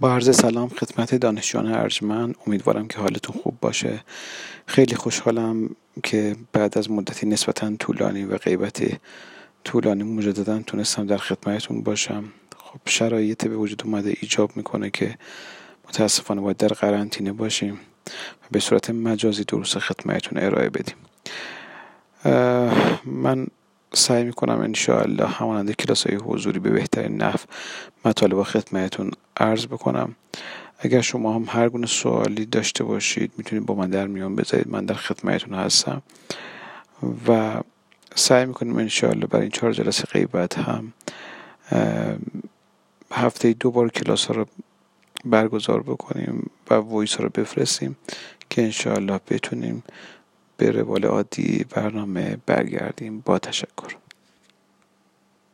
با عرض سلام خدمت دانشجویان ارجمند امیدوارم که حالتون خوب باشه. خیلی خوشحالم که بعد از مدتی نسبتا طولانی و غیبت طولانی مجددا تونستم در خدمتتون باشم. خب شرایط به وجود اومده ایجاب می‌کنه که متاسفانه باید در قرنطینه باشیم و به صورت مجازی دروس خدمتتون ارائه بدیم. من سعی می‌کنم انشاءالله همانند کلاس های حضوری به بهترین نحو مطالب خدمتتون عرض بکنم. اگر شما هم هر گونه سوالی داشته باشید می‌تونید با من در میان بذارید. من در خدمتتون هستم و سعی می‌کنیم انشاءالله برای این چهار جلسه غیبت هم هفته دو بار کلاس ها رو برگزار بکنیم و ویس ها رو بفرستیم که انشاءالله بتونیم به روال عادی برنامه برگردیم. با تشکر.